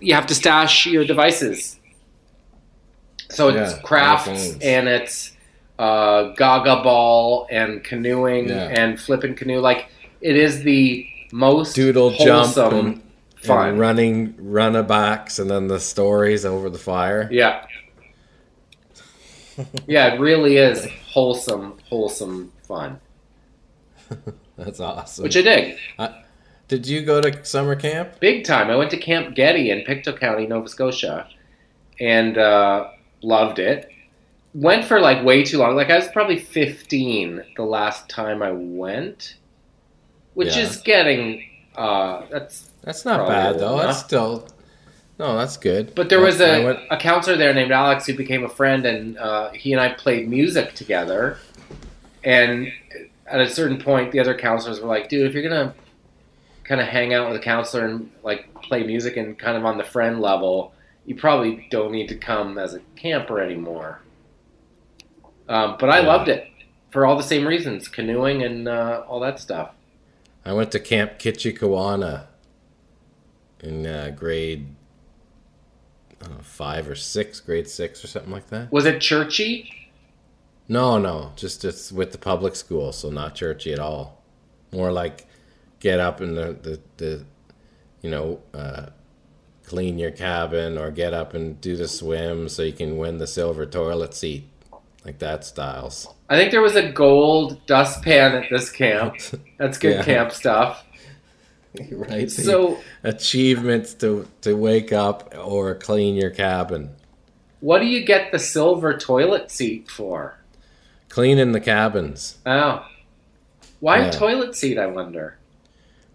you have to stash your devices. So it's Yeah, crafts and it's uh, Gaga ball and canoeing Yeah. and flipping canoe. Like it is the most Doodle jump wholesome and, fun. and running runabouts and then the stories over the fire. Yeah. yeah, it really is wholesome, wholesome fun, That's awesome. which I dig. Did you go to summer camp? Big time. I went to Camp Geddie in Pictou County, Nova Scotia, and uh, loved it. Went for like way too long. Like I was probably 15 the last time I went, which Yeah. is getting uh, that's. That's not bad though. enough. That's still no, that's good. But there was I a, went- a counselor there named Alex who became a friend, and uh, he and I played music together. And at a certain point, the other counselors were like, "Dude, if you're gonna kind of hang out with a counselor and like play music and kind of on the friend level, you probably don't need to come as a camper anymore." Um, but I Yeah. loved it for all the same reasons: canoeing and uh, all that stuff. I went to Camp Kitchikewana in uh, grade know, five or six, grade six or something like that. Was it churchy? No, no, just it's with the public school, so not churchy at all. More like get up in the the, the you know uh, clean your cabin or get up and do the swim so you can win the silver toilet seat, like that styles. I think there was a gold dustpan at this camp. That's good Yeah. camp stuff. right. So, achievements to to wake up or clean your cabin. what do you get the silver toilet seat for? Cleaning the cabins. Oh, why Yeah. a toilet seat? I wonder.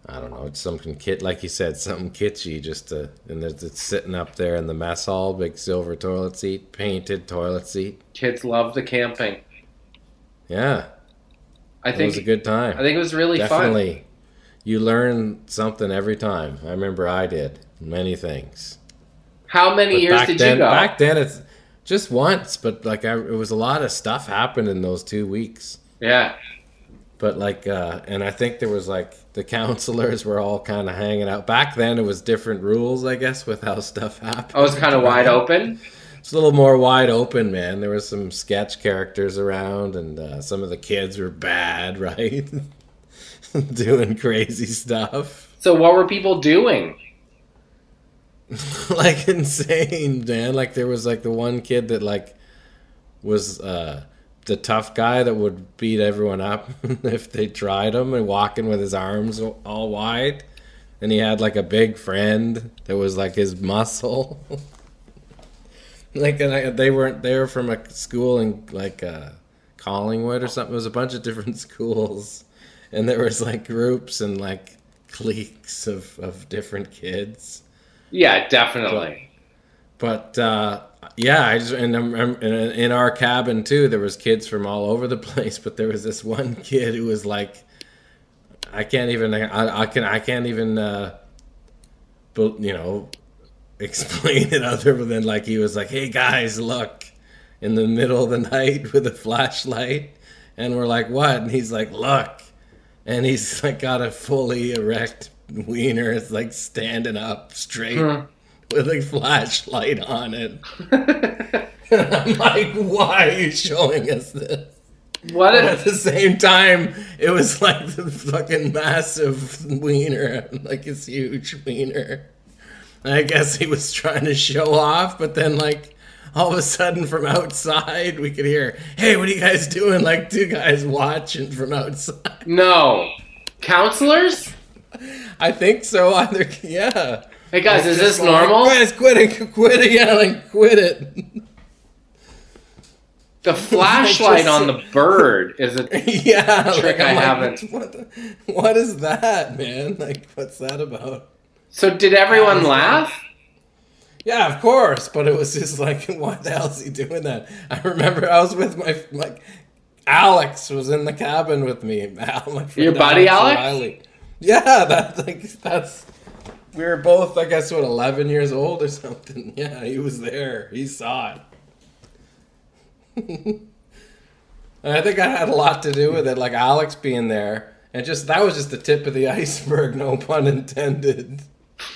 I don't know. It's something kit, like you said, something kitschy. Just to and there's it's sitting up there in the mess hall, big silver toilet seat, painted toilet seat. Kids love the camping. Yeah, I it think. It was a good time. I think it was really fun. Definitely, you learn something every time. I remember I did many things. How many But years did then, you go? Back then, it's just once, but like I, it was a lot of stuff happened in those two weeks. yeah. But like, uh, and I think there was like the counselors were all kind of hanging out. Back then, it was different rules, I guess, with how stuff happened. I was kind of wide open. It's a little more wide open, man. There was some sketch characters around, and uh, some of the kids were bad, right? Doing crazy stuff, So what were people doing? like insane, man. Like there was like the one kid that like was uh, the tough guy that would beat everyone up if they tried him, and walking with his arms all wide. And he had like a big friend that was like his muscle. like and I, they weren't they were from a school in like uh, Collingwood or something. It was a bunch of different schools, and there was like groups and like cliques of of different kids. Yeah, definitely. But uh, yeah, I just and I'm, I'm- in, in our cabin too, there was kids from all over the place. But there was this one kid who was like, I can't even, I, I can, I can't even, uh, but you know, explain it other than like he was like, hey guys, look, in the middle of the night with a flashlight, and we're like, "What?" And he's like, "Look," and he's like got a fully erect wiener. It's like standing up straight Huh. With a flashlight on it. and I'm like, "Why are you showing us this?" What if at the same time, it was like the fucking massive wiener, like his huge wiener. And I guess he was trying to show off, but then like all of a sudden from outside we could hear, "Hey, what are you guys doing?" Like two guys watching from outside. no counselors? I think so. Either yeah. Hey guys, is this like, normal? Guys, quit it! Quit it! Yelling, quit it! The flashlight on the bird is a yeah, Trick I like, haven't. What, the, what is that, man? Like, what's that about? So did everyone laugh? Yeah, of course, but it was just like, why the hell is he doing that? I remember I was with my like Alex was in the cabin with me. My Your buddy Alex? O'Reilly. Yeah, that like that's we were both I guess what eleven years old or something. Yeah, he was there. He saw it. and I think I had a lot to do with it, like Alex being there, and just that was just the tip of the iceberg, no pun intended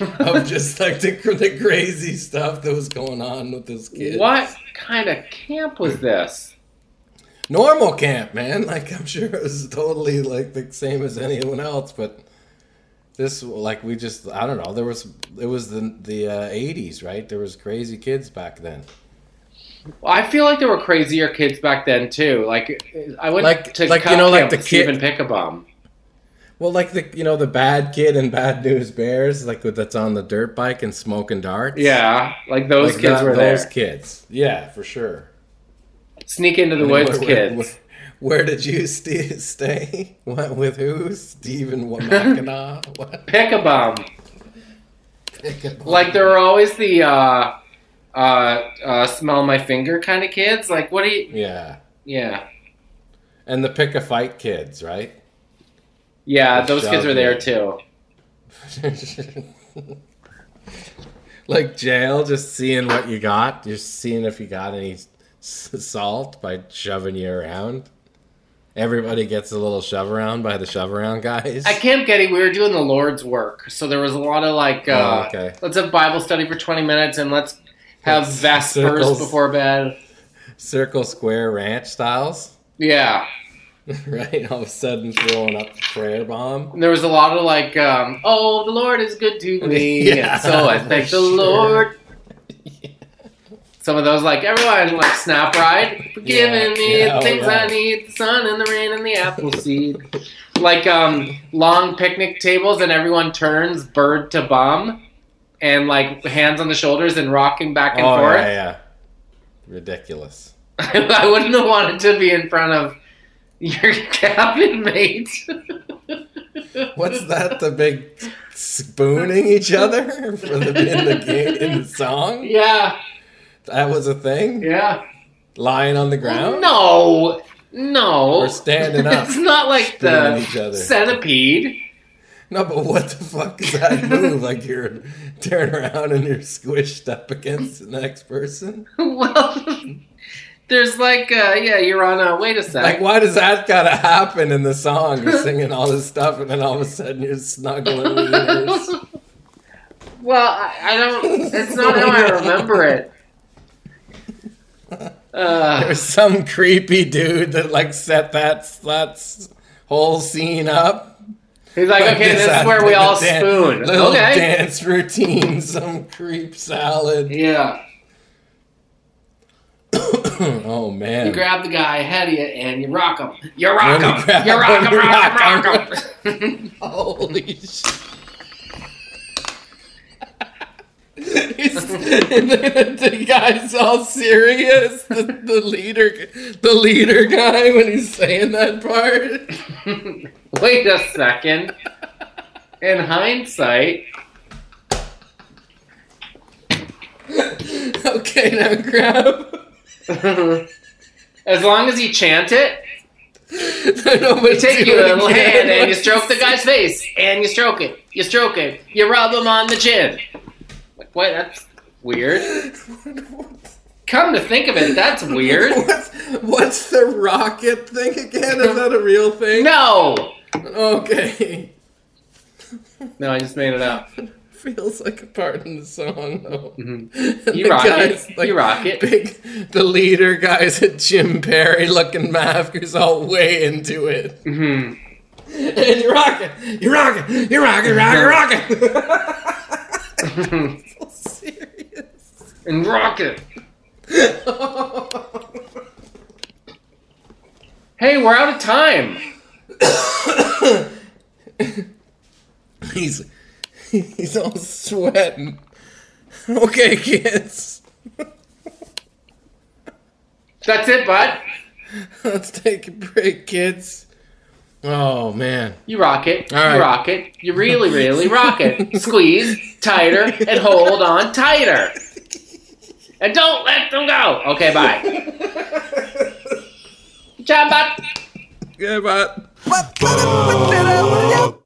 of just like the, the crazy stuff that was going on with this kid. What kind of camp was this? Normal camp, man. Like I'm sure it was totally like the same as anyone else, but this like we just I don't know. There was it was the the uh, 80s, right? There was crazy kids back then. Well, I feel like there were crazier kids back then too. Like I went Like- to like, you know, like the kid- Stephen Pickabum. Well, like the you know the bad kid and Bad News Bears, like that's on the dirt bike and smoking darts. Yeah, like those Like kids that- were those there. kids. Yeah, for sure. Sneak into the Where- woods, kids. Where, where did you st- stay? What with who? Stephen Wamakana? What? Pickabum. Like there were always the uh, uh, uh, smell my finger kind of kids. Like what do you? Yeah, Yeah, and the pick a fight kids, right? yeah. The Those kids shove, were there too. like jail, just seeing what you got, just seeing if you got any salt by shoving you around. Everybody gets a little shove around by the shove around guys. At Camp Geddie, we were doing the Lord's work, so there was a lot of like, uh, Oh, okay. let's have Bible study for twenty minutes and let's have Let's- vespers circles. before bed. Circle square ranch styles, Yeah, right? All of a sudden throwing up the prayer bomb. and there was a lot of like, um, oh, the Lord is good to me, Yeah, so I thank the sure. Lord. Some of those, like everyone, like Snap Ride, for Yeah, giving me yeah, the things I need: the sun and the rain and the apple seed. like um, long picnic tables, and everyone turns bird to bum, and like hands on the shoulders and rocking back and oh forth. yeah, yeah, ridiculous. I wouldn't have wanted to be in front of your cabin mate. What's that? The big spooning each other for the in the game in the song? Yeah, That was a thing. yeah. Lying on the ground. No, no. Or standing up, It's not like the centipede. No, but what the fuck is that move? like you're turning around and you're squished up against the next person? well, there's like, uh, yeah, you're on a. Wait a sec. Like, why does that gotta happen in the song? You're singing all this stuff, and then all of a sudden you're snuggling well, I, I don't. It's not how I remember it. Uh, There's some creepy dude that like set that that whole scene up. he's like, Like okay, this is where we all dan- spoon. Little Okay. dance routine, some creep salad. Yeah. oh man. You grab the guy ahead of you and you rock him. You rock him. You rock him, rock him, rock him. Holy shit. Then the guy's all serious. The, the leader, the leader guy, when he's saying that part. Wait a second. In hindsight, Okay, now grab. as long as you chant it, Nobody you take your little hand and you stroke the guy's face and you stroke it. You stroke it. You rub him on the chin. Like, what? That's weird. Come to think of it, that's weird. What's, what's the rocket thing again? Is that a real thing? No! Okay. No, I just made it up. Feels like a part in the song though. Mm-hmm. You rock guys, it. You rock it. Big, the leader guy's a Jim Perry looking mask who's all way into it. Mhm. And you rock it. You rock it. You rock it. Rock it. Rock it. so serious. And rock it. Hey, we're out of time. He's he's all sweating. Okay, kids. That's it, bud. Let's take a break, kids. Oh man. You rock it. All right. You rock it. You really, really rock it. Squeeze tighter and hold on tighter. And don't let them go. Okay, bye. Good job, bud. Yeah, but What?